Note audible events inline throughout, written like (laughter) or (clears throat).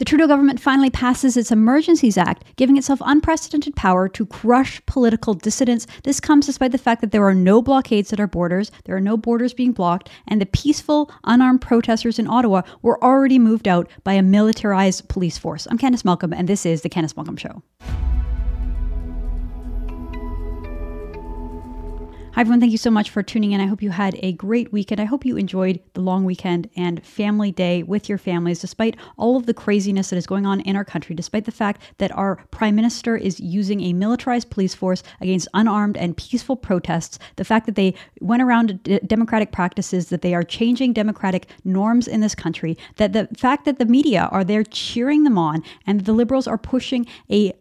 The Trudeau government finally passes its Emergencies Act, giving itself unprecedented power to crush political dissidents. This comes despite the fact that there are no blockades at our borders, there are no borders being blocked, and the peaceful, unarmed protesters in Ottawa were already moved out by a militarized police force. I'm Candice Malcolm, and this is The Candice Malcolm Show. Everyone. Thank you so much for tuning in. I hope you had a great weekend. I hope you enjoyed the long weekend and family day with your families, despite all of the craziness that is going on in our country, despite the fact that our prime minister is using a militarized police force against unarmed and peaceful protests, the fact that they went around d- democratic practices, that they are changing democratic norms in this country, that the fact that the media are there cheering them on, and the liberals are pushing a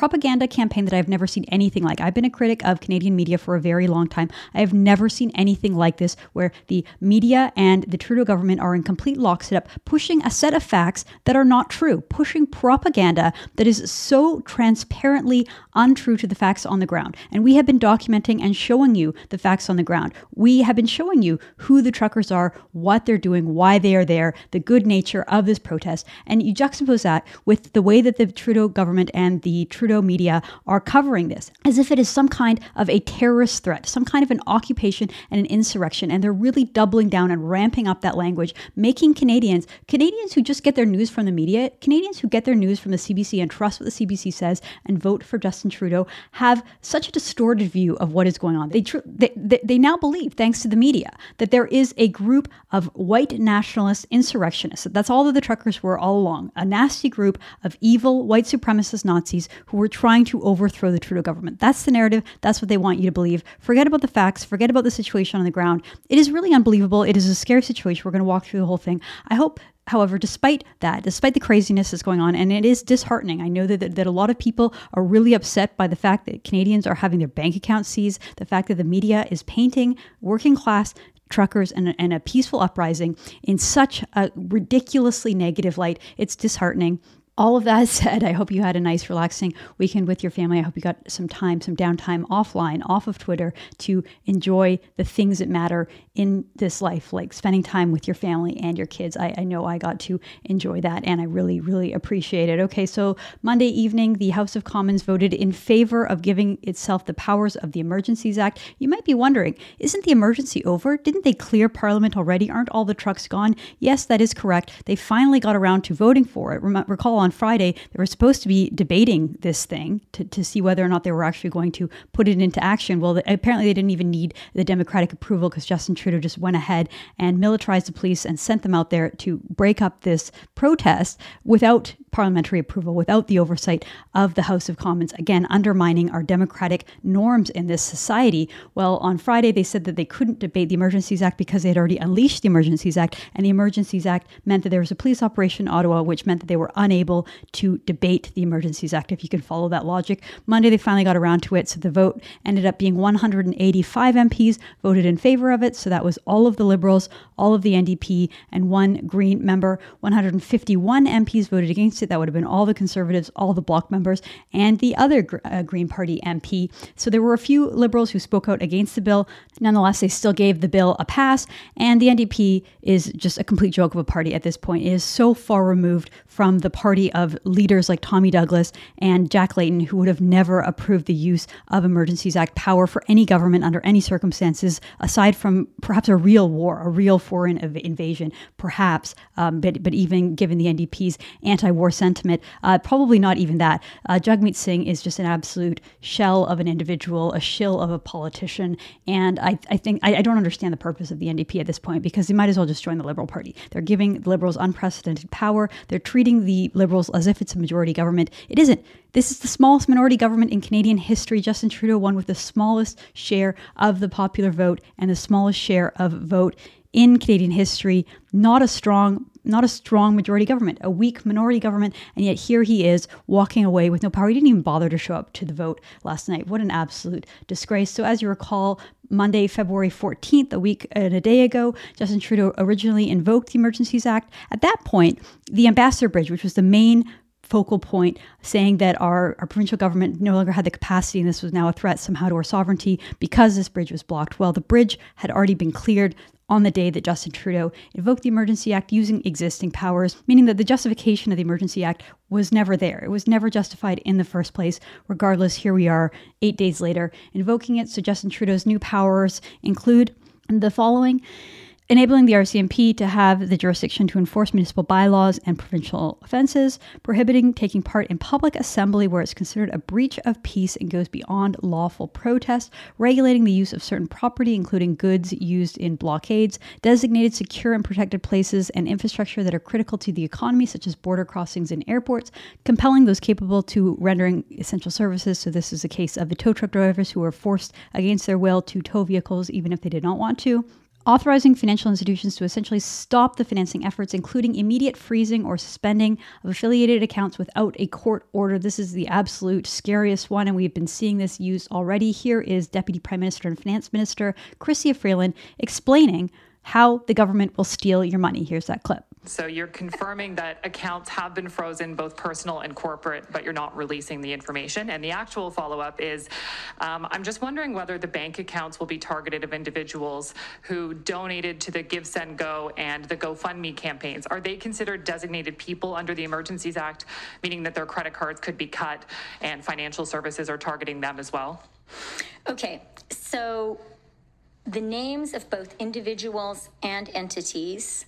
propaganda campaign that I've never seen anything like. I've been a critic of Canadian media for a very long time. I have never seen anything like this where the media and the Trudeau government are in complete lockstep, pushing a set of facts that are not true, pushing propaganda that is so transparently untrue to the facts on the ground. And we have been documenting and showing you the facts on the ground. We have been showing you who the truckers are, what they're doing, why they are there, the good nature of this protest. And you juxtapose that with the way that the Trudeau government and the Trudeau media are covering this as if it is some kind of a terrorist threat, some kind of an occupation and an insurrection. And they're really doubling down and ramping up that language, making Canadians, Canadians who just get their news from the media, Canadians who get their news from the CBC and trust what the CBC says and vote for Justin Trudeau, have such a distorted view of what is going on. They, tr- they, they, they now believe, thanks to the media, that there is a group of white nationalist insurrectionists. That's all that the truckers were all along a nasty group of evil white supremacist Nazis who were trying to overthrow the Trudeau government. That's the narrative. That's what they want you to believe. Forget about the facts. Forget about the situation on the ground. It is really unbelievable. It is a scary situation. We're going to walk through the whole thing. I hope However, despite that, despite the craziness that's going on, and it is disheartening, I know that, that, that, a lot of people are really upset by the fact that Canadians are having their bank accounts seized, the fact that the media is painting working class truckers and, and a peaceful uprising in such a ridiculously negative light. It's disheartening all of that (laughs) said, I hope you had a nice, relaxing weekend with your family. I hope you got some time, some downtime offline, off of Twitter to enjoy the things that matter in this life, like spending time with your family and your kids. I, I know I got to enjoy that and I really, really appreciate it. Okay, so Monday evening, the House of Commons voted in favor of giving itself the powers of the Emergencies Act. You might be wondering, isn't the emergency over? Didn't they clear Parliament already? Aren't all the trucks gone? Yes, that is correct. They finally got around to voting for it. recall on Friday, they were supposed to be debating this thing to, to see whether or not they were actually going to put it into action. Well, apparently they didn't even need the Democratic approval because Justin Trudeau just went ahead and militarized the police and sent them out there to break up this protest without parliamentary approval, without the oversight of the House of Commons, again, undermining our democratic norms in this society. Well, on Friday, they said that they couldn't debate the Emergencies Act because they had already unleashed the Emergencies Act, and the Emergencies Act meant that there was a police operation in Ottawa, which meant that they were unable to debate the Emergencies Act, if you can follow that logic. Monday, they finally got around to it, so the vote ended up being 185 MPs voted in favor of it, so that that was all of the Liberals, all of the NDP, and one Green member. 151 MPs voted against it. That would have been all the Conservatives, all the Bloc members, and the other uh, Green Party MP. So there were a few Liberals who spoke out against the bill. Nonetheless, they still gave the bill a pass, and the NDP is just a complete joke of a party at this point. It is so far removed from the party of leaders like Tommy Douglas and Jack Layton, who would have never approved the use of Emergencies Act power for any government under any circumstances, aside from perhaps a real war, a real foreign invasion, perhaps. Um, but but even given the NDP's anti-war sentiment, uh, probably not even that. Uh, Jagmeet Singh is just an absolute shell of an individual, a shill of a politician, and I, I think I, I don't understand the purpose of the NDP at this point because they might as well just join the Liberal Party. They're giving the Liberals unprecedented power. They're treating the Liberals as if it's a majority government. It isn't. This is the smallest minority government in Canadian history. Justin Trudeau won with the smallest share of the popular vote and the smallest share of vote in Canadian history. Not a strong not a strong majority government, a weak minority government, and yet here he is walking away with no power. He didn't even bother to show up to the vote last night. What an absolute disgrace. So, as you recall, Monday, February 14th, a week and a day ago, Justin Trudeau originally invoked the Emergencies Act. At that point, the Ambassador Bridge, which was the main focal point saying that our, our provincial government no longer had the capacity and this was now a threat somehow to our sovereignty because this bridge was blocked. Well, the bridge had already been cleared on the day that Justin Trudeau invoked the Emergency Act using existing powers, meaning that the justification of the Emergency Act was never there. It was never justified in the first place. Regardless, here we are eight days later invoking it. So Justin Trudeau's new powers include the following enabling the RCMP to have the jurisdiction to enforce municipal bylaws and provincial offenses, prohibiting taking part in public assembly where it's considered a breach of peace and goes beyond lawful protest, regulating the use of certain property, including goods used in blockades, designated secure and protected places and infrastructure that are critical to the economy, such as border crossings and airports, compelling those capable to rendering essential services. So, this is a case of the tow truck drivers who were forced against their will to tow vehicles even if they did not want to authorizing financial institutions to essentially stop the financing efforts, including immediate freezing or suspending of affiliated accounts without a court order. This is the absolute scariest one, and we've been seeing this used already. Here is Deputy Prime Minister and Finance Minister Chrystia Freeland explaining how the government will steal your money. Here's that clip. So you're confirming that accounts have been frozen, both personal and corporate, but you're not releasing the information. And the actual follow up is um, I'm just wondering whether the bank accounts will be targeted of individuals who donated to the Give, Send, Go and the GoFundMe campaigns. Are they considered designated people under the Emergencies Act, meaning that their credit cards could be cut and financial services are targeting them as well? Okay, so the names of both individuals and entities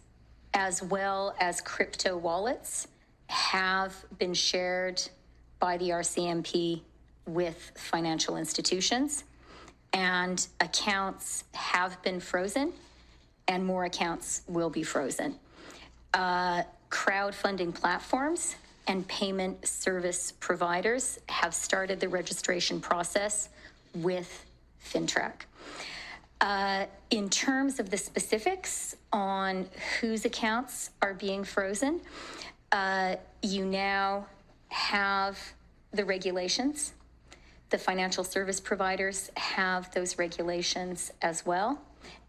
as well as crypto wallets have been shared by the RCMP with financial institutions, and accounts have been frozen, and more accounts will be frozen. Uh, crowdfunding platforms and payment service providers have started the registration process with FINTRAC. Uh, in terms of the specifics on whose accounts are being frozen, uh, you now have the regulations. The financial service providers have those regulations as well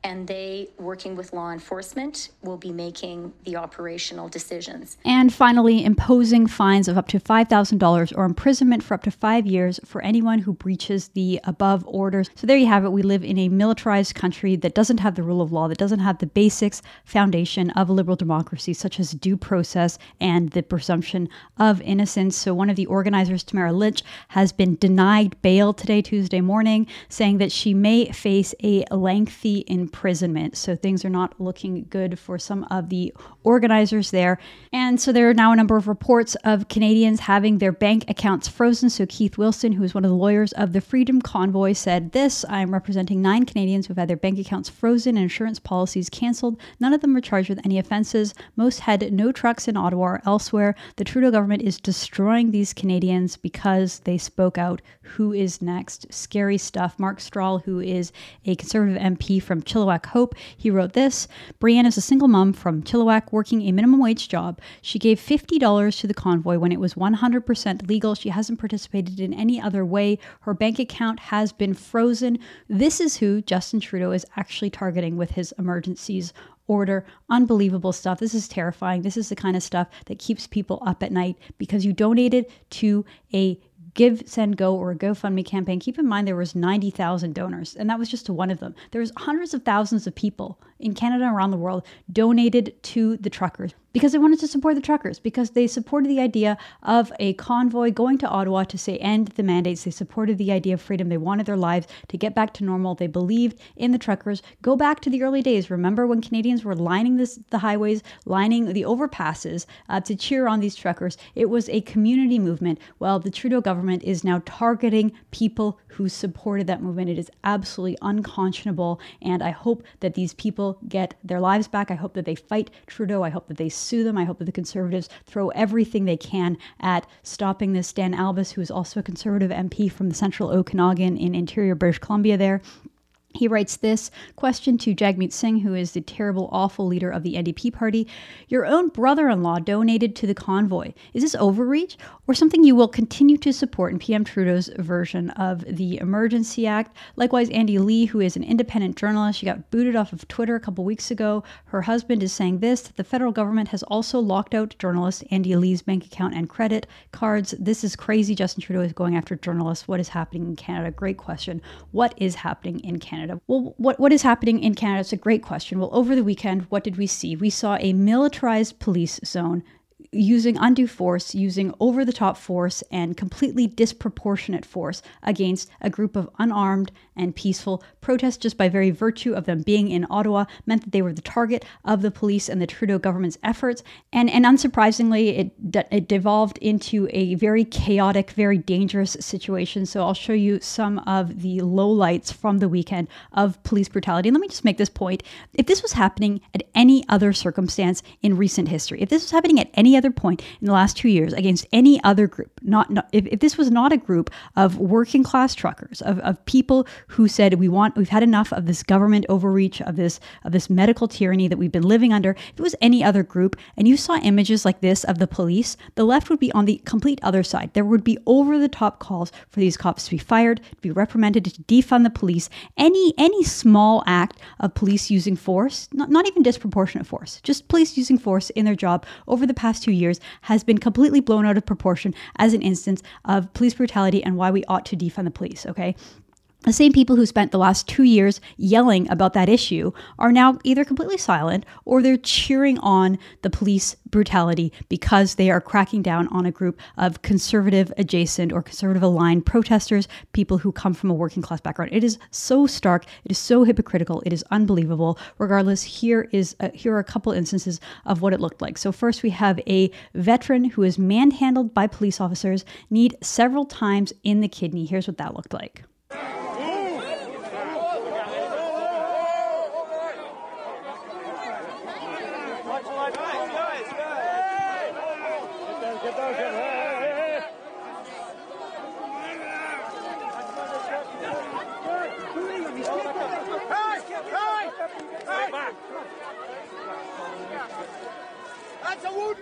and they, working with law enforcement, will be making the operational decisions. And finally, imposing fines of up to $5,000 or imprisonment for up to five years for anyone who breaches the above orders. So there you have it. We live in a militarized country that doesn't have the rule of law, that doesn't have the basics foundation of a liberal democracy, such as due process and the presumption of innocence. So one of the organizers, Tamara Lich, has been denied bail today, Tuesday morning, saying that she may face a lengthy imprisonment. So things are not looking good for some of the organizers there. And so there are now a number of reports of Canadians having their bank accounts frozen. So Keith Wilson, who is one of the lawyers of the Freedom Convoy, said this I'm representing nine Canadians who've had their bank accounts frozen and insurance policies canceled. None of them were charged with any offenses. Most had no trucks in Ottawa or elsewhere. The Trudeau government is destroying these Canadians because they spoke out. Who is next? Scary stuff. Mark Strahl, who is a conservative MP from Chilliwack Hope. He wrote this Brianne is a single mom from Chilliwack working a minimum wage job. She gave $50 to the convoy when it was 100% legal. She hasn't participated in any other way. Her bank account has been frozen. This is who Justin Trudeau is actually targeting with his emergencies order. Unbelievable stuff. This is terrifying. This is the kind of stuff that keeps people up at night because you donated to a Give, Send, Go, or a GoFundMe campaign, keep in mind there was 90,000 donors, and that was just to one of them. There was hundreds of thousands of people in Canada and around the world donated to the truckers because they wanted to support the truckers, because they supported the idea of a convoy going to Ottawa to say end the mandates. They supported the idea of freedom. They wanted their lives to get back to normal. They believed in the truckers. Go back to the early days. Remember when Canadians were lining this, the highways, lining the overpasses uh, to cheer on these truckers? It was a community movement. Well, the Trudeau government is now targeting people who supported that movement. It is absolutely unconscionable. And I hope that these people get their lives back. I hope that they fight Trudeau. I hope that they sue them. I hope that the Conservatives throw everything they can at stopping this. Dan Albas, who is also a Conservative MP from the Central Okanagan in interior British Columbia, there he writes this question to Jagmeet Singh, who is the terrible, awful leader of the NDP party. Your own brother in law donated to the convoy. Is this overreach or something you will continue to support in PM Trudeau's version of the Emergency Act? Likewise, Andy Lee, who is an independent journalist, she got booted off of Twitter a couple weeks ago. Her husband is saying this that the federal government has also locked out journalist Andy Lee's bank account and credit cards. This is crazy. Justin Trudeau is going after journalists. What is happening in Canada? Great question. What is happening in Canada? Canada? Well, what, what is happening in Canada? It's a great question. Well, over the weekend, what did we see? We saw a militarized police zone using undue force, using over the top force, and completely disproportionate force against a group of unarmed and peaceful protests, just by very virtue of them being in Ottawa, meant that they were the target of the police and the Trudeau government's efforts. And, and unsurprisingly, it, it devolved into a very chaotic, very dangerous situation. So I'll show you some of the lowlights from the weekend of police brutality. And let me just make this point. If this was happening at any other circumstance in recent history, if this was happening at any other other point in the last two years against any other group. Not, not if, if this was not a group of working class truckers, of, of people who said we want we've had enough of this government overreach, of this of this medical tyranny that we've been living under. If it was any other group, and you saw images like this of the police, the left would be on the complete other side. There would be over the top calls for these cops to be fired, to be reprimanded, to defund the police. Any any small act of police using force, not, not even disproportionate force, just police using force in their job over the past two years has been completely blown out of proportion as an instance of police brutality and why we ought to defund the police, okay? The same people who spent the last two years yelling about that issue are now either completely silent or they're cheering on the police brutality because they are cracking down on a group of conservative adjacent or conservative aligned protesters, people who come from a working class background. It is so stark, it is so hypocritical, it is unbelievable. Regardless, here is a, here are a couple instances of what it looked like. So first we have a veteran who is manhandled by police officers, need several times in the kidney. Here's what that looked like.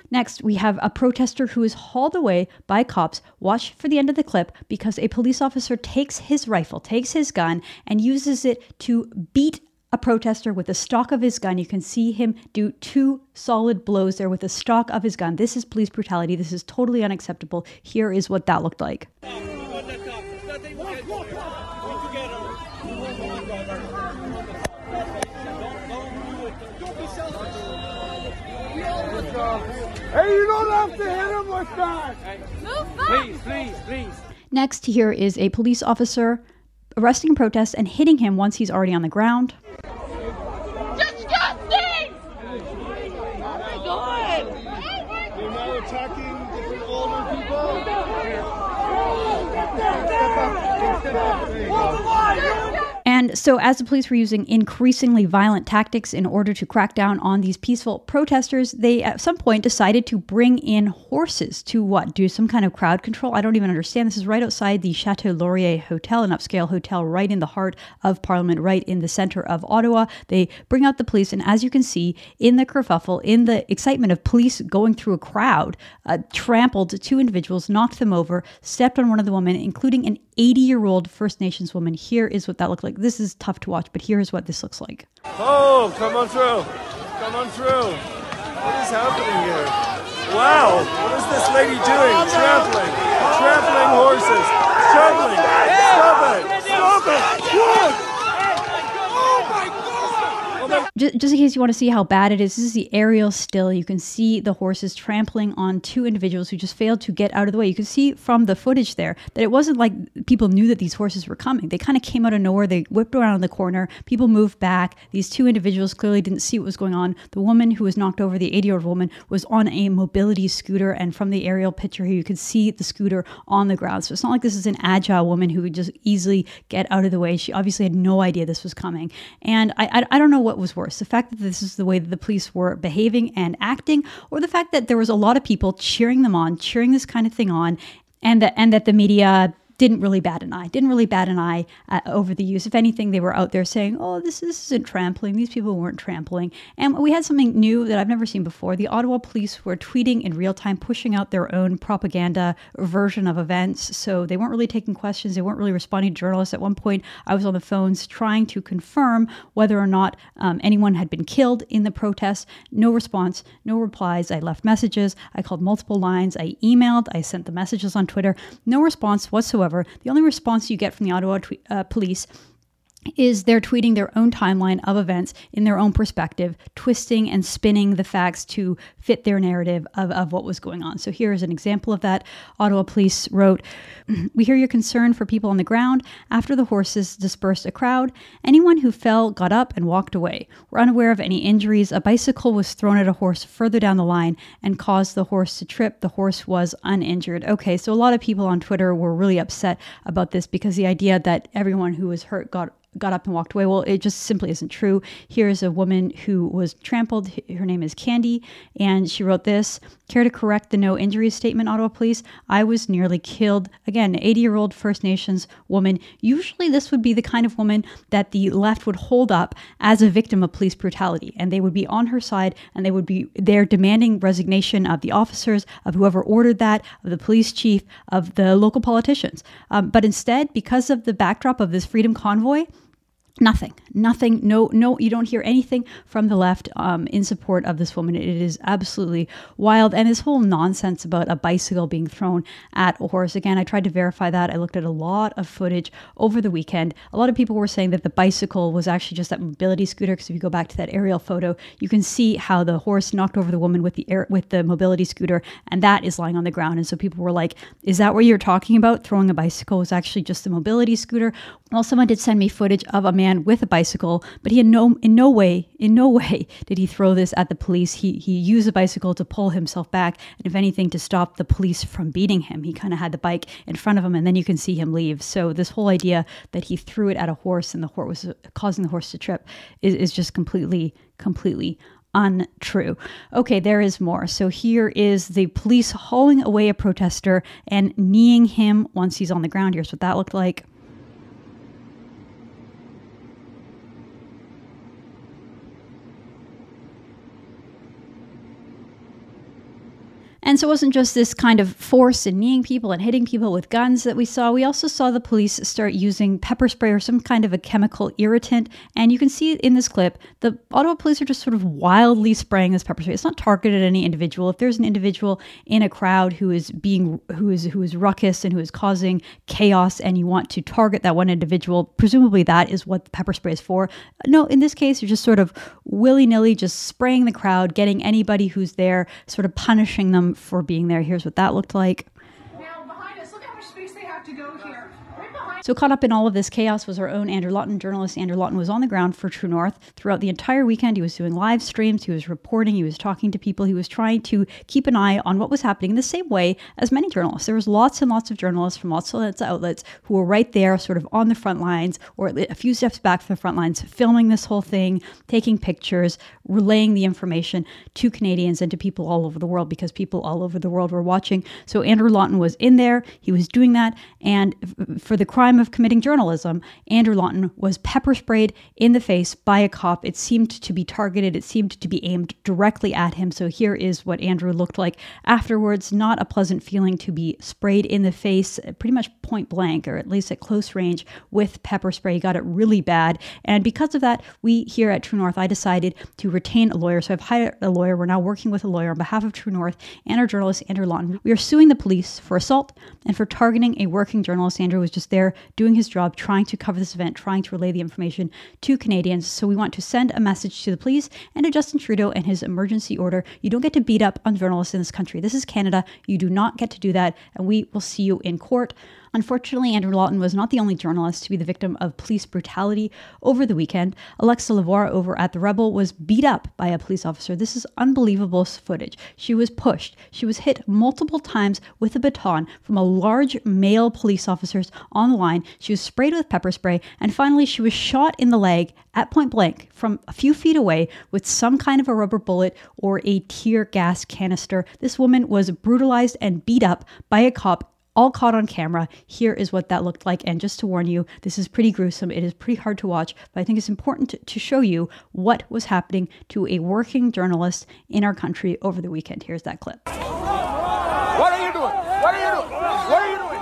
Next, we have a protester who is hauled away by cops. Watch for the end of the clip because a police officer takes his rifle, takes his gun, and uses it to beat a protester with the stock of his gun. You can see him do two solid blows there with the stock of his gun. This is police brutality. This is totally unacceptable. Here is what that looked like. Hey, you don't have to hit him like that. Move back. Please, please, please. Next, here is a police officer arresting a protest and hitting him once he's already on the ground. Disgusting! Oh my god! You're now attacking different older people. Step up. Step up. And so, as the police were using increasingly violent tactics in order to crack down on these peaceful protesters, they at some point decided to bring in horses to what? Do some kind of crowd control? I don't even understand. This is right outside the Chateau Laurier Hotel, an upscale hotel right in the heart of Parliament, right in the center of Ottawa. They bring out the police, and as you can see, in the kerfuffle, in the excitement of police going through a crowd, uh, trampled two individuals, knocked them over, stepped on one of the women, including an 80 year old First Nations woman. Here is what that looked like. This is tough to watch, but here's what this looks like. Oh, come on through. Come on through. What is happening here? Wow, what is this lady doing? Trampling. Trampling horses. Trampling. Stop it. Stop it. (laughs) just, just in case you want to see how bad it is, this is the aerial still. You can see the horses trampling on two individuals who just failed to get out of the way. You can see from the footage there that it wasn't like people knew that these horses were coming. They kind of came out of nowhere. They whipped around the corner. People moved back. These two individuals clearly didn't see what was going on. The woman who was knocked over, the 80 year old woman, was on a mobility scooter. And from the aerial picture here, you could see the scooter on the ground. So it's not like this is an agile woman who would just easily get out of the way. She obviously had no idea this was coming. And I, I, I don't know what was worse the fact that this is the way that the police were behaving and acting, or the fact that there was a lot of people cheering them on, cheering this kind of thing on, and that and that the media didn't really bat an eye, didn't really bat an eye uh, over the use. If anything, they were out there saying, oh, this, this isn't trampling. These people weren't trampling. And we had something new that I've never seen before. The Ottawa police were tweeting in real time, pushing out their own propaganda version of events. So they weren't really taking questions. They weren't really responding to journalists. At one point, I was on the phones trying to confirm whether or not um, anyone had been killed in the protests. No response, no replies. I left messages. I called multiple lines. I emailed. I sent the messages on Twitter. No response whatsoever The only response you get from the Ottawa uh, police is they're tweeting their own timeline of events in their own perspective, twisting and spinning the facts to fit their narrative of, of what was going on. So here is an example of that. Ottawa police wrote, (clears throat) We hear your concern for people on the ground. After the horses dispersed a crowd, anyone who fell got up and walked away. We're unaware of any injuries. A bicycle was thrown at a horse further down the line and caused the horse to trip. The horse was uninjured. Okay, so a lot of people on Twitter were really upset about this because the idea that everyone who was hurt got got up and walked away. Well, it just simply isn't true. Here's a woman who was trampled. Her name is Candy, and she wrote this Care to correct the no injuries statement, Ottawa Police? I was nearly killed. Again, 80 year old First Nations woman. Usually, this would be the kind of woman that the left would hold up as a victim of police brutality, and they would be on her side and they would be there demanding resignation of the officers, of whoever ordered that, of the police chief, of the local politicians. Um, but instead, because of the backdrop of this freedom convoy, Nothing, nothing, no, no, you don't hear anything from the left um, in support of this woman. It is absolutely wild. And this whole nonsense about a bicycle being thrown at a horse. Again, I tried to verify that. I looked at a lot of footage over the weekend. A lot of people were saying that the bicycle was actually just that mobility scooter. Because if you go back to that aerial photo, you can see how the horse knocked over the woman with the air, with the mobility scooter, and that is lying on the ground. And so people were like, "Is that what you're talking about? Throwing a bicycle was actually just a mobility scooter?" Well, someone did send me footage of a man with a bicycle, but he had no in no way, in no (laughs) way did he throw this at the police. He he used a bicycle to pull himself back, and if anything, to stop the police from beating him. He kind of had the bike in front of him, and then you can see him leave. So this whole idea that he threw it at a horse and the horse was causing the horse to trip is, is just completely, completely untrue. Okay, there is more. So here is the police hauling away a protester and kneeing him once he's on the ground. Here's what that looked like. And so it wasn't just this kind of force and kneeing people and hitting people with guns that we saw. We also saw the police start using pepper spray or some kind of a chemical irritant. And you can see in this clip, the Ottawa police are just sort of wildly spraying this pepper spray. It's not targeted at any individual. If there's an individual in a crowd who is being who is who is ruckus and who is causing chaos and you want to target that one individual, presumably that is what the pepper spray is for. No, in this case, you're just sort of willy-nilly just spraying the crowd, getting anybody who's there, sort of punishing them for being there. Here's what that looked like. Now, behind us, look how much space they have to go here. So, caught up in all of this chaos was our own Andrew Lawton. Journalist Andrew Lawton was on the ground for True North throughout the entire weekend. He was doing live streams, he was reporting, he was talking to people, he was trying to keep an eye on what was happening in the same way as many journalists. There was lots and lots of journalists from lots of outlets who were right there, sort of on the front lines or a few steps back from the front lines, filming this whole thing, taking pictures, relaying the information to Canadians and to people all over the world because people all over the world were watching. So, Andrew Lawton was in there, he was doing that, and for the crime of committing journalism, Andrew Lawton was pepper sprayed in the face by a cop. It seemed to be targeted, it seemed to be aimed directly at him. So here is what Andrew looked like afterwards. Not a pleasant feeling to be sprayed in the face, pretty much point blank, or at least at close range with pepper spray. He got it really bad. And because of that, we here at True North, I decided to retain a lawyer. So I've hired a lawyer. We're now working with a lawyer on behalf of True North and our journalist, Andrew Lawton. We are suing the police for assault and for targeting a working journalist. Andrew was just there doing his job, trying to cover this event, trying to relay the information to Canadians. So we want to send a message to the police and to Justin Trudeau and his emergency order. You don't get to beat up on journalists in this country. This is Canada. You do not get to do that, and we will see you in court. Unfortunately, Andrew Lawton was not the only journalist to be the victim of police brutality over the weekend. Alexa Lavoie over at The Rebel was beat up by a police officer. This is unbelievable footage. She was pushed. She was hit multiple times with a baton from a large male police the line. She was sprayed with pepper spray, and finally, she was shot in the leg at point blank from a few feet away with some kind of a rubber bullet or a tear gas canister. This woman was brutalized and beat up by a cop all caught on camera. Here is what that looked like. And just to warn you, this is pretty gruesome. It is pretty hard to watch, but I think it's important to, show you what was happening to a working journalist in our country over the weekend. Here's that clip. What are you doing? What are you doing? What are you doing?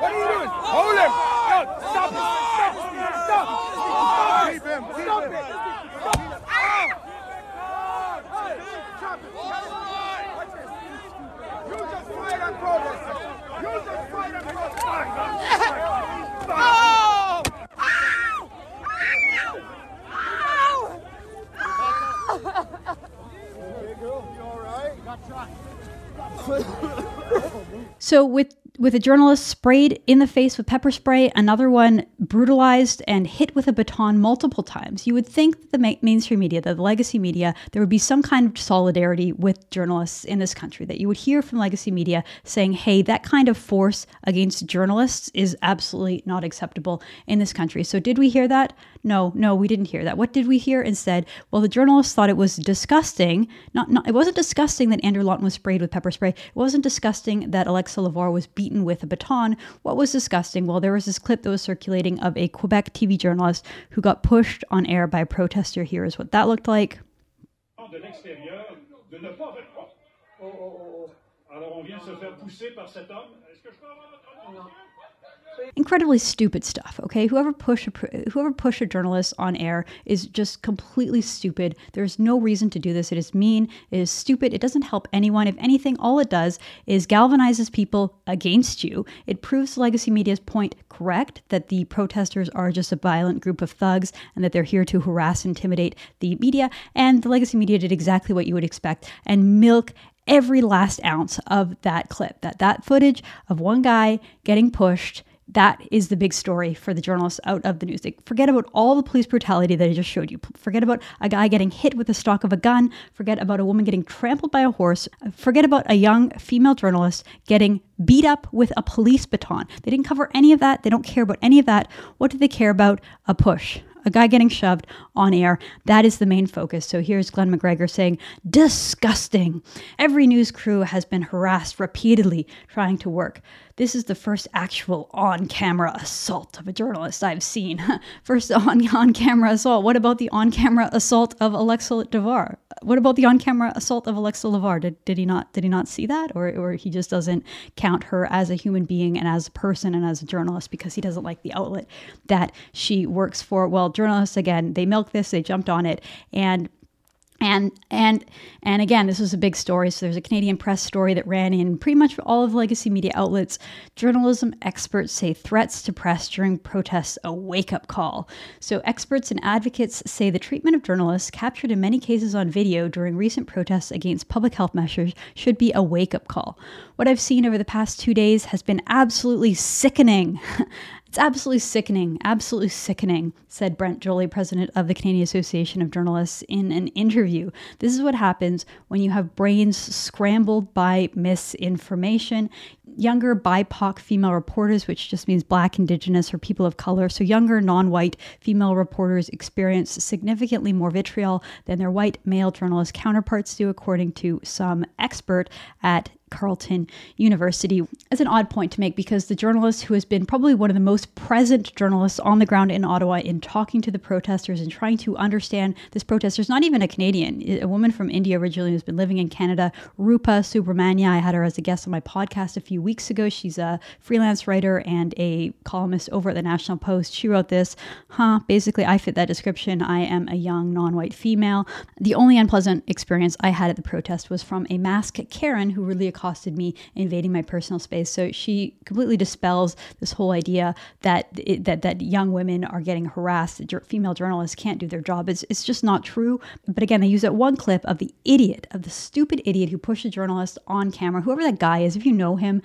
What are you doing? Hold him! Yo, stop it! Stop! Stop! Keep him! Stop it! Stop it! You just fight on protesters! You just fight on protesters! So with with a journalist sprayed in the face with pepper spray, another one brutalized and hit with a baton multiple times. You would think that the ma- mainstream media, the legacy media, there would be some kind of solidarity with journalists in this country. That you would hear from legacy media saying, "Hey, that kind of force against journalists is absolutely not acceptable in this country." So did we hear that? No, no, we didn't hear that. What did we hear instead? Well, the journalists thought it was disgusting. Not, not it wasn't disgusting that Andrew Lawton was sprayed with pepper spray. It wasn't disgusting that Alexa Lavoie was beaten with a baton. What was disgusting? Well, there was this clip that was circulating of a Quebec TV journalist who got pushed on air by a protester. Here is what that looked like. Incredibly stupid stuff okay? Whoever push a, whoever push a journalist on air is just completely stupid. There's no reason to do this. It is mean. It is stupid. It doesn't help anyone. If anything all it does is galvanizes people against you. It proves legacy media's point correct that the protesters are just a violent group of thugs and that they're here to harass intimidate the media. And the legacy media did exactly what you would expect and milk every last ounce of that clip that that footage of one guy getting pushed that is the big story for the journalists out of the news. They forget about all the police brutality that I just showed you. Forget about a guy getting hit with the stock of a gun. Forget about a woman getting trampled by a horse. Forget about a young female journalist getting beat up with a police baton. They didn't cover any of that. They don't care about any of that. What do they care about? A push, a guy getting shoved on air. That is the main focus. So here's Glen McGregor saying, disgusting. Every news crew has been harassed repeatedly trying to work. This is the first actual on camera assault of a journalist I've seen. (laughs) first on on camera assault. What about the on camera assault of Alexa Lavoie? What about the on camera assault of Alexa Lavoie? Did, did he not did he not see that, or or he just doesn't count her as a human being and as a person and as a journalist because he doesn't like the outlet that she works for? Well, journalists again, they milk this, they jumped on it, and and and and again this was a big story. So there's a canadian press story that ran in pretty much all of legacy media outlets. Journalism experts say threats to press during protests a wake-up call. So experts and advocates say the treatment of journalists captured in many cases on video during recent protests against public health measures should be a wake-up call. What i've seen over the past two days has been absolutely sickening (laughs) It's absolutely sickening, absolutely sickening, said Brent Jolly, president of the Canadian Association of Journalists, in an interview. This is what happens when you have brains scrambled by misinformation. Younger BIPOC female reporters, which just means Black, Indigenous, or people of color, so younger non white female reporters experience significantly more vitriol than their white male journalist counterparts do, according to some expert at Carleton University as an odd point to make because the journalist who has been probably one of the most present journalists on the ground in Ottawa in talking to the protesters and trying to understand this protester is not even a Canadian, a woman from India originally who's been living in Canada, Rupa Subramanya. I had her as a guest on my podcast a few weeks ago. She's a freelance writer and a columnist over at the National Post. She wrote this, huh, basically I fit that description. I am a young non-white female. The only unpleasant experience I had at the protest was from a masked Karen who really accosted me, invading my personal space. So she completely dispels this whole idea that it, that that young women are getting harassed. Female journalists can't do their job. It's it's just not true. But again, they use that one clip of the idiot, of the stupid idiot who pushed a journalist on camera, whoever that guy is. If you know him,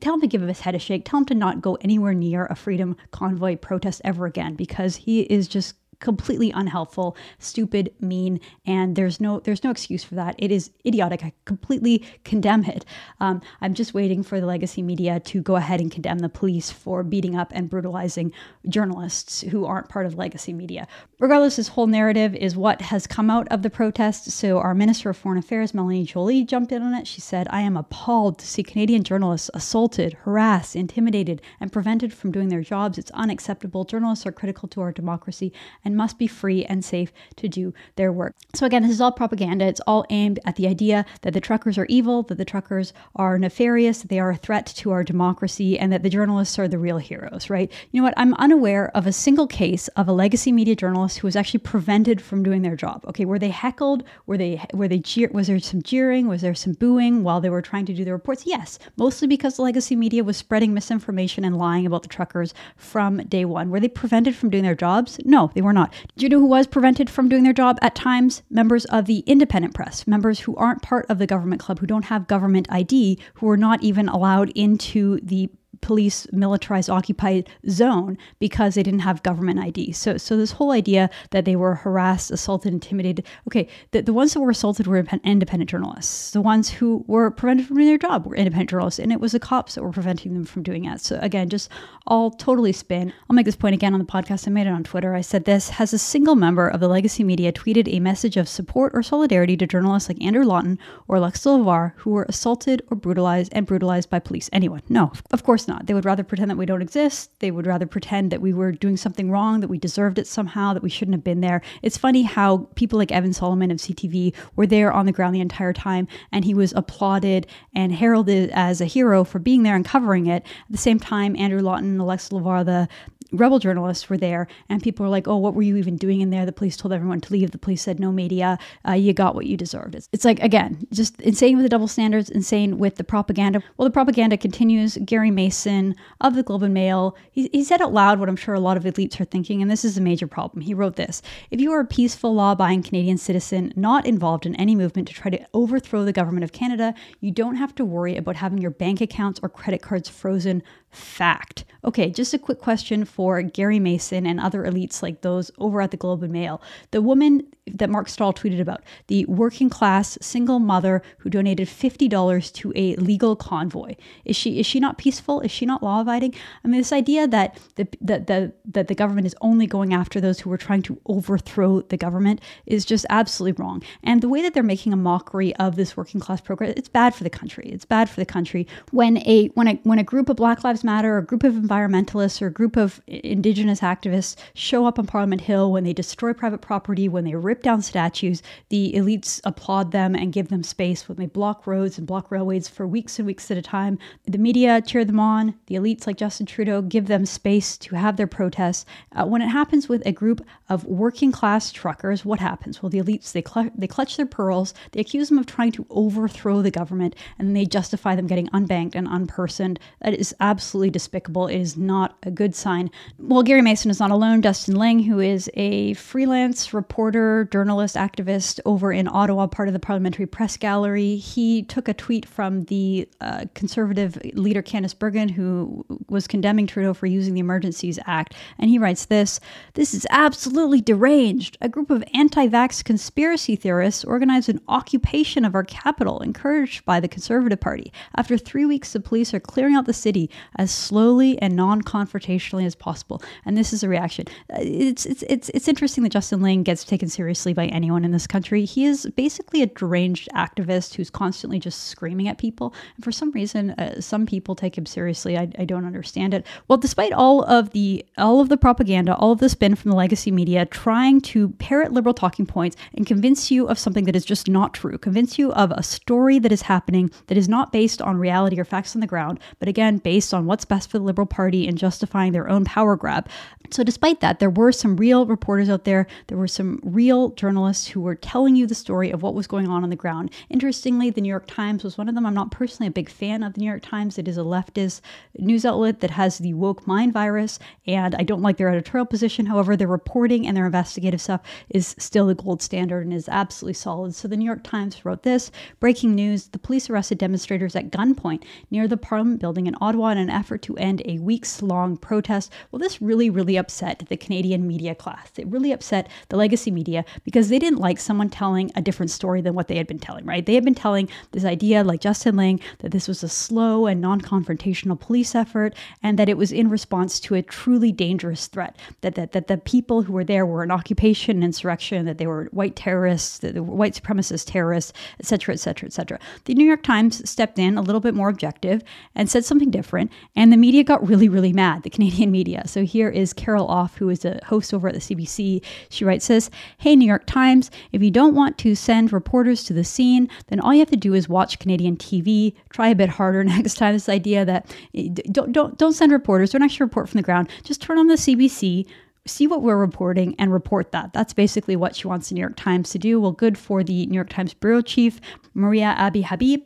tell him to give his head a shake. Tell him to not go anywhere near a freedom convoy protest ever again because he is just completely unhelpful, stupid, mean, and there's no there's no excuse for that. It is idiotic. I completely condemn it. Um, I'm just waiting for the legacy media to go ahead and condemn the police for beating up and brutalizing journalists who aren't part of legacy media. Regardless, this whole narrative is what has come out of the protest. So our Minister of Foreign Affairs, Melanie Joly, jumped in on it. She said, "I am appalled to see Canadian journalists assaulted, harassed, intimidated, and prevented from doing their jobs. It's unacceptable. Journalists are critical to our democracy." And must be free and safe to do their work. So, again, this is all propaganda. It's all aimed at the idea that the truckers are evil, that the truckers are nefarious, they are a threat to our democracy, and that the journalists are the real heroes, right? You know what? I'm unaware of a single case of a legacy media journalist who was actually prevented from doing their job. Okay, were they heckled? Were they were they jeer? Was there some jeering? Was there some booing while they were trying to do the reports? Yes, mostly because the legacy media was spreading misinformation and lying about the truckers from day one. Were they prevented from doing their jobs? No, they were not not. Do you know who was prevented from doing their job at times? Members of the independent press, members who aren't part of the government club, who don't have government ID, who are not even allowed into the police militarized occupied zone because they didn't have government ID. So so this whole idea that they were harassed, assaulted, intimidated. Okay, the, the ones that were assaulted were independent journalists. The ones who were prevented from doing their job were independent journalists, and it was the cops that were preventing them from doing that. So again, just all totally spin. I'll make this point again on the podcast. I made it on Twitter. I said this has a single member of the legacy media tweeted a message of support or solidarity to journalists like Andrew Lawton or Alexis Lavoie who were assaulted or brutalized and brutalized by police. Anyone? No, of course not. They would rather pretend that we don't exist. They would rather pretend that we were doing something wrong, that we deserved it somehow, that we shouldn't have been there. It's funny how people like Evan Solomon of CTV were there on the ground the entire time, and he was applauded and heralded as a hero for being there and covering it. At the same time, Andrew Lawton and Alex Lavoie, the rebel journalists were there, and people were like, "Oh, what were you even doing in there?" The police told everyone to leave. The police said, "No media, uh, you got what you deserved." It's, it's like again, just insane with the double standards, insane with the propaganda. Well, the propaganda continues. Gary Mason of the Globe and Mail, he, he said out loud what I'm sure a lot of elites are thinking, and this is a major problem. He wrote this: "If you are a peaceful, law-abiding Canadian citizen not involved in any movement to try to overthrow the government of Canada, you don't have to worry about having your bank accounts or credit cards frozen fact. Okay, just a quick question for Gary Mason and other elites like those over at the Globe and Mail. The woman that Mark Strahl tweeted about, the working class single mother who donated $50 to a legal convoy. Is she is she not peaceful? Is she not law abiding? I mean, this idea that the, that the that the government is only going after those who are trying to overthrow the government is just absolutely wrong. And the way that they're making a mockery of this working class program, it's bad for the country. It's bad for the country when a when a when a group of Black Lives Matter, or a group of environmentalists, or a group of indigenous activists show up on Parliament Hill when they destroy private property, when they rip down statues, the elites applaud them and give them space when they block roads and block railways for weeks and weeks at a time. The media cheer them on. The elites like Justin Trudeau give them space to have their protests. Uh, when it happens with a group of working class truckers, what happens? Well, the elites they cl- they clutch their pearls. They accuse them of trying to overthrow the government, and they justify them getting unbanked and unpersoned. That is absolutely despicable. It is not a good sign. Well, Gary Mason is not alone. Justin Ling, who is a freelance reporter, journalist, activist over in Ottawa, part of the Parliamentary Press Gallery, he took a tweet from the uh, conservative leader Candice Bergen, who was condemning Trudeau for using the Emergencies Act, and he writes this: "This is absolutely deranged. A group of anti-vax conspiracy theorists organized an occupation of our capital, encouraged by the Conservative Party. After three weeks, the police are clearing out the city as slowly and non-confrontationally as possible." And this is a reaction. Uh, it's it's it's it's interesting that Justin Ling gets taken seriously by anyone in this country. He is basically a deranged activist who's constantly just screaming at people. And for some reason, uh, some people take him seriously. I, I don't understand it. Well, despite all of the all of the propaganda, all of the spin from the legacy media trying to parrot liberal talking points and convince you of something that is just not true, convince you of a story that is happening that is not based on reality or facts on the ground, but again based on what's best for the Liberal Party and justifying their own power grab. So, despite that, there were some real reporters out there. There were some real journalists who were telling you the story of what was going on on the ground. Interestingly, the New York Times was one of them. I'm not personally a big fan of the New York Times. It is a leftist news outlet that has the woke mind virus, and I don't like their editorial position. However, their reporting and their investigative stuff is still the gold standard and is absolutely solid. So, the New York Times wrote this breaking news the police arrested demonstrators at gunpoint near the Parliament building in Ottawa in an effort to end a weeks long protest. Well, this really, really upset the Canadian media class. It really upset the legacy media because they didn't like someone telling a different story than what they had been telling, right? They had been telling this idea, like Justin Ling, that this was a slow and non confrontational police effort and that it was in response to a truly dangerous threat, that, that, that the people who were there were an occupation, an insurrection, that they were white terrorists, that they were white supremacist terrorists, etc., etc., etc. The New York Times stepped in a little bit more objective and said something different, and the media got really, really mad, the Canadian media. So here is Carol Off, who is a host over at the CBC. She writes this Hey, New York Times, if you don't want to send reporters to the scene, then all you have to do is watch Canadian TV. Try a bit harder (laughs) next time. This idea that eh, don't, don't, don't send reporters, don't actually report from the ground. Just turn on the CBC, see what we're reporting and report that. That's basically what she wants the New York Times to do. Well, good for the New York Times bureau chief, Maria Abi Habib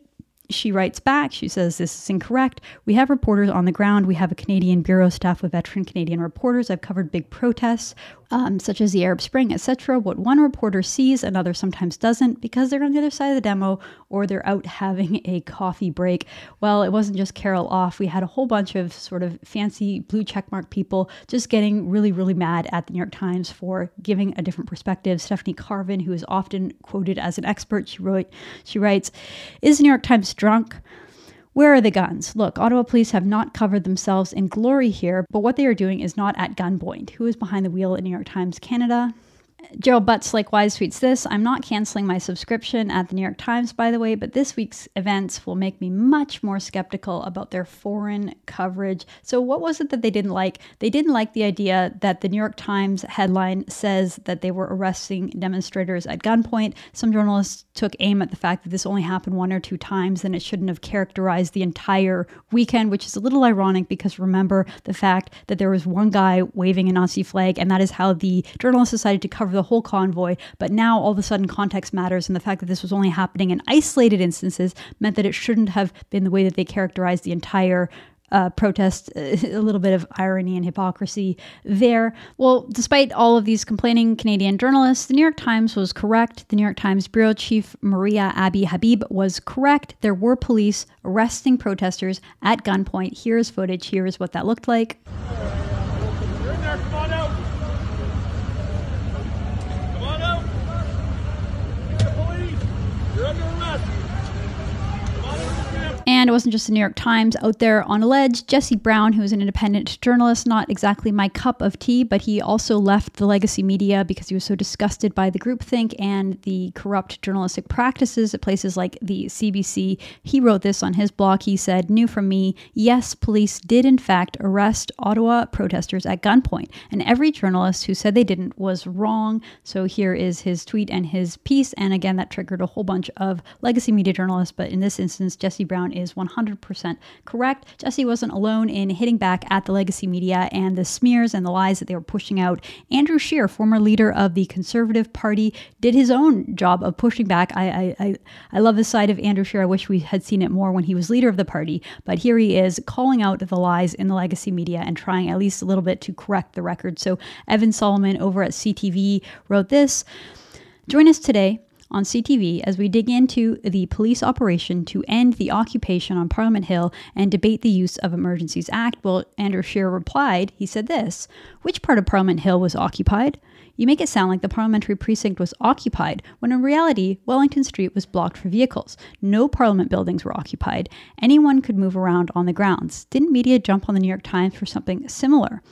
she writes back. She says, This is incorrect. We have reporters on the ground. We have a Canadian bureau staff with veteran Canadian reporters. I've covered big protests um, such as the Arab Spring, etc. What one reporter sees, another sometimes doesn't because they're on the other side of the demo or they're out (laughs) having a coffee break. Well, it wasn't just Carol Off. We had a whole bunch of sort of fancy blue checkmark people just getting really, really mad at the New York Times for giving a different perspective. Stephanie Carvin, who is often quoted as an expert, she wrote, she writes, "Is the New York Times drunk?" Where are the guns? Look, Ottawa police have not covered themselves in glory here, but what they are doing is not at gunpoint. Who is behind the wheel at New York Times Canada? Gerald Butts likewise tweets this I'm not canceling my subscription at the New York Times, by the way, but this week's events will make me much more skeptical about their foreign coverage. So, what was it that they didn't like? They didn't like the idea that the New York Times headline says that they were arresting demonstrators at gunpoint. Some journalists took aim at the fact that this only happened one or two times and it shouldn't have characterized the entire weekend, which is a little ironic because remember the fact that there was one guy waving a Nazi flag, and that is how the journalists decided to cover the whole convoy. But now all of a sudden context matters, and the fact that this was only happening in isolated instances meant that it shouldn't have been the way that they characterized the entire uh, protest, (laughs) a little bit of irony and hypocrisy there. Well, despite all of these complaining Canadian journalists, the New York Times was correct. The New York Times bureau chief Maria Abi Habib was correct. There were police arresting protesters at gunpoint. Here's footage. Here's what that looked like. You're in there. Come on out. Come on out. Get the police. You're under arrest. Come on out. And it wasn't just the New York Times out there on a ledge. Jesse Brown, who is an independent journalist, not exactly my cup of tea, but he also left the legacy media because he was so disgusted by the groupthink and the corrupt journalistic practices at places like the CBC. He wrote this on his blog. He said, New from me, yes, police did in fact arrest Ottawa protesters at gunpoint, and every journalist who said they didn't was wrong. So here is his tweet and his piece. And again, that triggered a whole bunch of legacy media journalists, but in this instance, Jesse Brown is 100% correct. Jesse wasn't alone in hitting back at the legacy media and the smears and the lies that they were pushing out. Andrew Scheer, former leader of the Conservative Party, did his own job of pushing back. I, I, I, I love the side of Andrew Scheer. I wish we had seen it more when he was leader of the party, but here he is calling out the lies in the legacy media and trying at least a little bit to correct the record. So Evan Solomon over at CTV wrote this. Join us today on CTV as we dig into the police operation to end the occupation on Parliament Hill and debate the use of Emergencies Act. Well, Andrew Scheer replied, he said this Which part of Parliament Hill was occupied? You make it sound like the parliamentary precinct was occupied, when in reality, Wellington Street was blocked for vehicles. No parliament buildings were occupied. Anyone could move around on the grounds. Didn't media jump on the New York Times for something similar?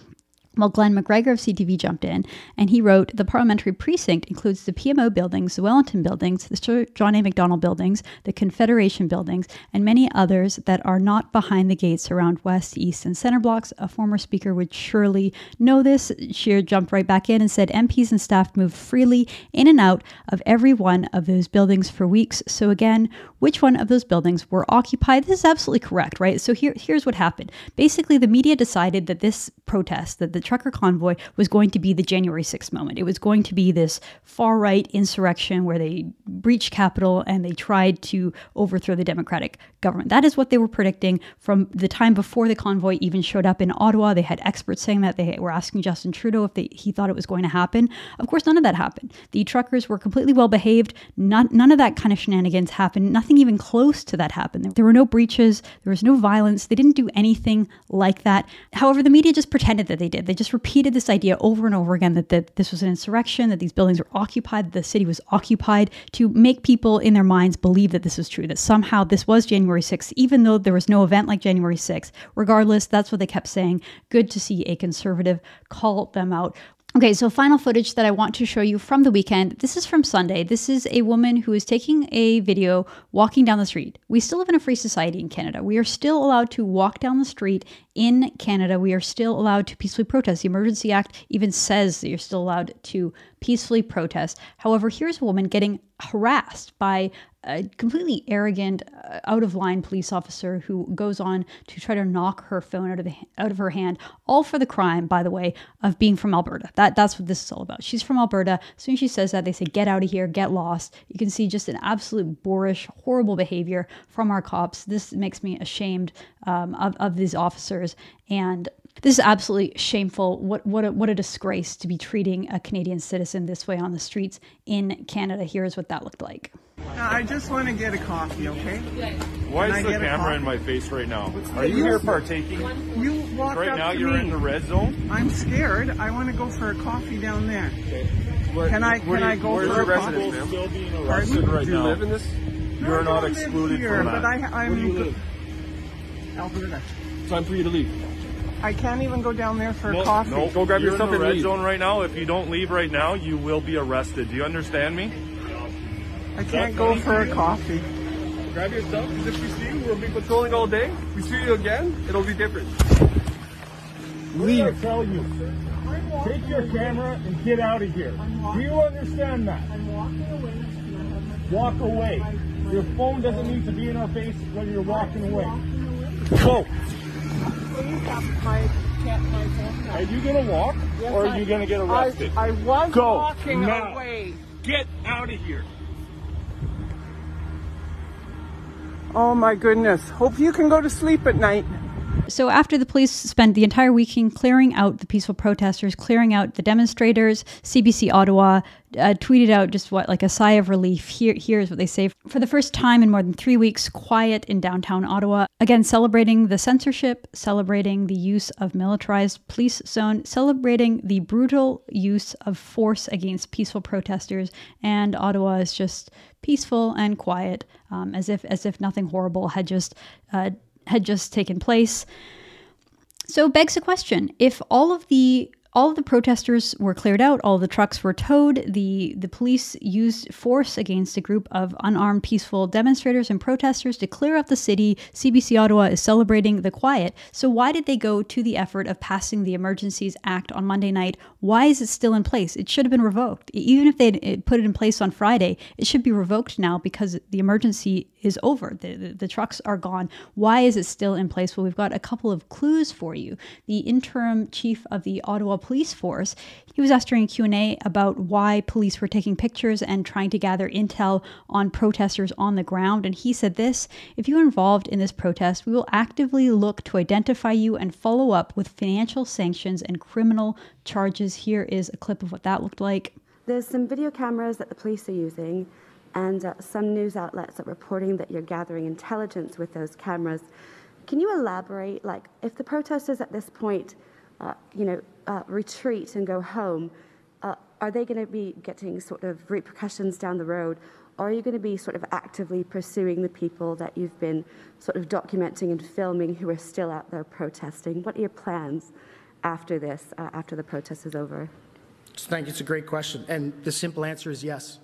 Well, Glen McGregor of CTV jumped in and he wrote The parliamentary precinct includes the PMO buildings, the Wellington buildings, the Sir John A. Macdonald buildings, the Confederation buildings, and many others that are not behind the gates around west, east, and center blocks. A former speaker would surely know this. Scheer jumped right back in and said MPs and staff moved freely in and out of every one of those buildings for weeks. So, again, which one of those buildings were occupied? This is absolutely correct, right? So, here, here's what happened. Basically, the media decided that this protest, that the trucker convoy was going to be the January 6th moment. It was going to be this far right insurrection where they breached Capitol and they tried to overthrow the Democratic government. That is what they were predicting from the time before the convoy even showed up in Ottawa. They had experts saying that they were asking Justin Trudeau if they, he thought it was going to happen. Of course, none of that happened. The truckers were completely well behaved. None, of that kind of shenanigans happened. Nothing even close to that happened. There were no breaches. There was no violence. They didn't do anything like that. However, the media just pretended that they did. They just repeated this idea over and over again that, that this was an insurrection, that these buildings were occupied, that the city was occupied, to make people in their minds believe that this was true, that somehow this was January 6th, even though there was no event like January 6th. Regardless, that's what they kept saying. Good to see a conservative call them out. Okay, so final footage that I want to show you from the weekend. This is from Sunday. This is a woman who is taking a video walking down the street. We still live in a free society in Canada. We are still allowed to walk down the street in Canada. We are still allowed to peacefully protest. The Emergency Act even says that you're still allowed to peacefully protest. However, here's a woman getting harassed by a completely arrogant, uh, out of line police officer who goes on to try to knock her phone out of the, out of her hand, all for the crime, by the way, of being from Alberta. That that's what this is all about. She's from Alberta. As soon as she says that, they say, "Get out of here, get lost." You can see just an absolute boorish, horrible behavior from our cops. This makes me ashamed um, of of these officers and this is absolutely shameful. What what a, what a disgrace to be treating a Canadian citizen this way on the streets in Canada. Here's what that looked like. I just want to get a coffee, okay? Why is the get a camera in my face right now? Are you here partaking? You walk Right up now to you're me. in the red zone? I'm scared. I want to go for a coffee down there. Okay. Can I can I go Where's for a coffee? residence, still being Pardon? arrested right Do you now. live in this? No, You're not don't excluded here, from that. But I, I'm Where do you live? Alberta. Time for you to leave. I can't even go down there for No, coffee. no, Go grab you're yourself in the red leave. zone right now. If you don't leave right now, you will be arrested. Do you understand me? I can't go for a coffee. Grab yourself, because if we see you, we'll be patrolling all day. We see you again, it'll be different. Leave. I tell you, take your camera and get out of here. Do you understand that? Walk away. Your phone doesn't need to be in our face when you're walking away. Are you gonna walk, or are you gonna get arrested? I, I was Go walking now. away. Get out of here. Oh my goodness. Hope you can go to sleep at night. So after the police spent the entire weekend clearing out the peaceful protesters, clearing out the demonstrators, CBC Ottawa uh, tweeted out just what like a sigh of relief. Here, here's what they say: for the first time in more than three weeks, quiet in downtown Ottawa. Again, celebrating the censorship, celebrating the use of militarized police zone, celebrating the brutal use of force against peaceful protesters, and Ottawa is just peaceful and quiet, um, as if as if nothing horrible had just. Uh, had just taken place. So begs the question: if all of the all of the protesters were cleared out, all the trucks were towed, the the police used force against a group of unarmed peaceful demonstrators and protesters to clear up the city. CBC Ottawa is celebrating the quiet. So why did they go to the effort of passing the Emergencies Act on Monday night? Why is it still in place? It should have been revoked. Even if they put it in place on Friday, it should be revoked now because the emergency is over. The, the, the trucks are gone. Why is it still in place? Well, we've got a couple of clues for you. The interim chief of the Ottawa Police Force, he was asked during a Q&A about why police were taking pictures and trying to gather intel on protesters on the ground. And he said this, if you're involved in this protest, we will actively look to identify you and follow up with financial sanctions and criminal charges. Here is a clip of what that looked like. There's some video cameras that the police are using, and uh, some news outlets are reporting that you're gathering intelligence with those cameras. Can you elaborate? Like, if the protesters at this point, uh, you know, uh, retreat and go home, uh, are they going to be getting sort of repercussions down the road? Or are you going to be sort of actively pursuing the people that you've been sort of documenting and filming who are still out there protesting? What are your plans after this, uh, after the protest is over? Thank you. It's a great question. And the simple answer is yes.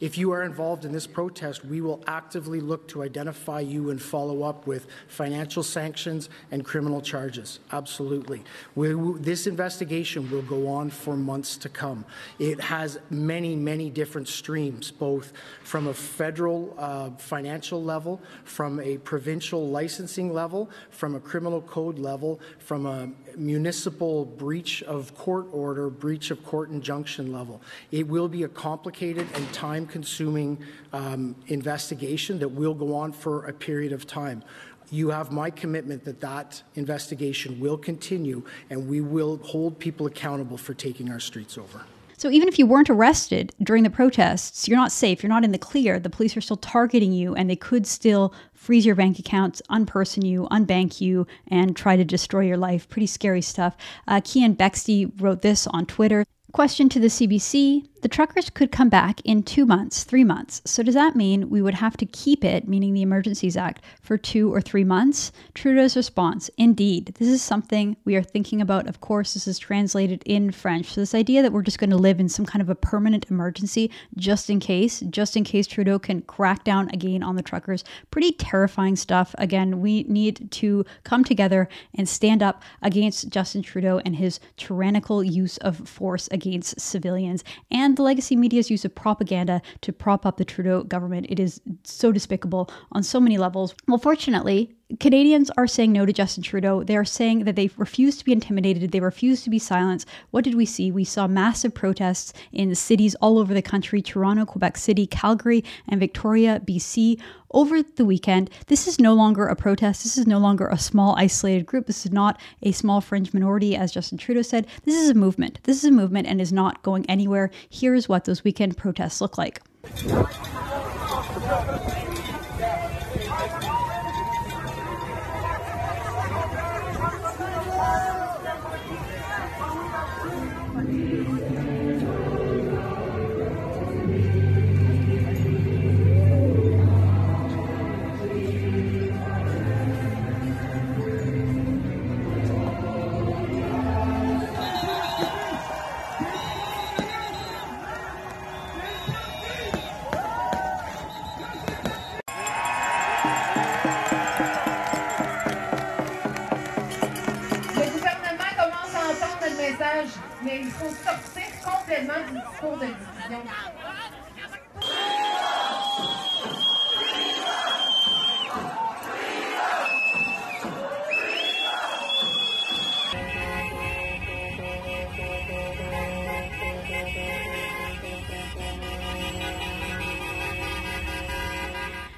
If you are involved in this protest, we will actively look to identify you and follow up with financial sanctions and criminal charges. Absolutely. We, this investigation will go on for months to come. It has many, many different streams, both from a federal uh, financial level, from a provincial licensing level, from a criminal code level, from a municipal breach of court order, breach of court injunction level. It will be a complicated and time consuming um, investigation that will go on for a period of time. You have my commitment that that investigation will continue and we will hold people accountable for taking our streets over. So even if you weren't arrested during the protests, you're not safe. You're not in the clear. The police are still targeting you, and they could still freeze your bank accounts, unperson you, unbank you, and try to destroy your life. Pretty scary stuff. Uh, Keean Bexte wrote this on Twitter. Question to the CBC The truckers could come back in two months, three months. So does that mean we would have to keep it, meaning the Emergencies Act, for two or three months? Trudeau's response Indeed. This is something we are thinking about. Of course, this is translated in French. So, this idea that we're just going to live in some kind of a permanent emergency just in case, just in case Trudeau can crack down again on the truckers, pretty terrifying stuff. Again, we need to come together and stand up against Justin Trudeau and his tyrannical use of force against civilians and the legacy media's use of propaganda to prop up the Trudeau government. It is so despicable on so many levels. Well, fortunately, Canadians are saying no to Justin Trudeau. They are saying that they refuse to be intimidated. They refuse to be silenced. What did we see? We saw massive protests in cities all over the country Toronto, Quebec City, Calgary, and Victoria, BC. Over the weekend, this is no longer a protest. This is no longer a small, isolated group. This is not a small fringe minority, as Justin Trudeau said. This is a movement. This is a movement and is not going anywhere. Here's what those weekend protests look like.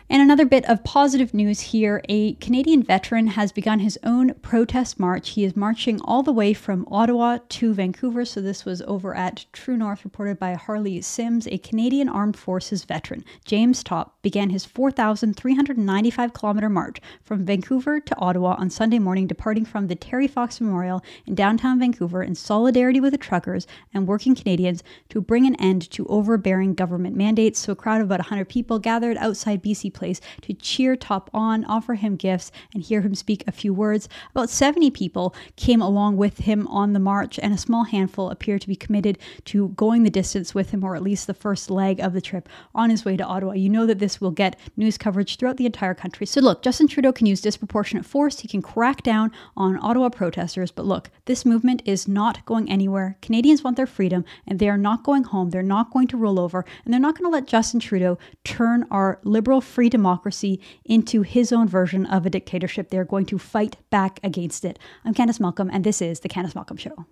And another bit of positive news here a Canadian veteran has begun his own protest march. He is marching all the way from Ottawa to Vancouver. So, this was over at True North, reported by Harley Sims. A Canadian Armed Forces veteran, James Topp, began his 4,395 kilometer march from Vancouver to Ottawa on Sunday morning, departing from the Terry Fox Memorial in downtown Vancouver in solidarity with the truckers and working Canadians to bring an end to overbearing government mandates. So, a crowd of about 100 people gathered outside BC Place to cheer Topp on, offer him gifts, and hear him speak a few words. About 70 people came along with him on the march, and a small handful appear to be committed to going the distance with him, or at least the first leg of the trip on his way to Ottawa. You know that this will get news coverage throughout the entire country. So, look, Justin Trudeau can use disproportionate force, he can crack down on Ottawa protesters, but look, this movement is not going anywhere. Canadians want their freedom, and they are not going home. They're not going to roll over, and they're not going to let Justin Trudeau turn our liberal free democracy into his own version of a dictatorship. They're going to fight back against it. I'm Candice Malcolm, and this is The Candice Malcolm Show.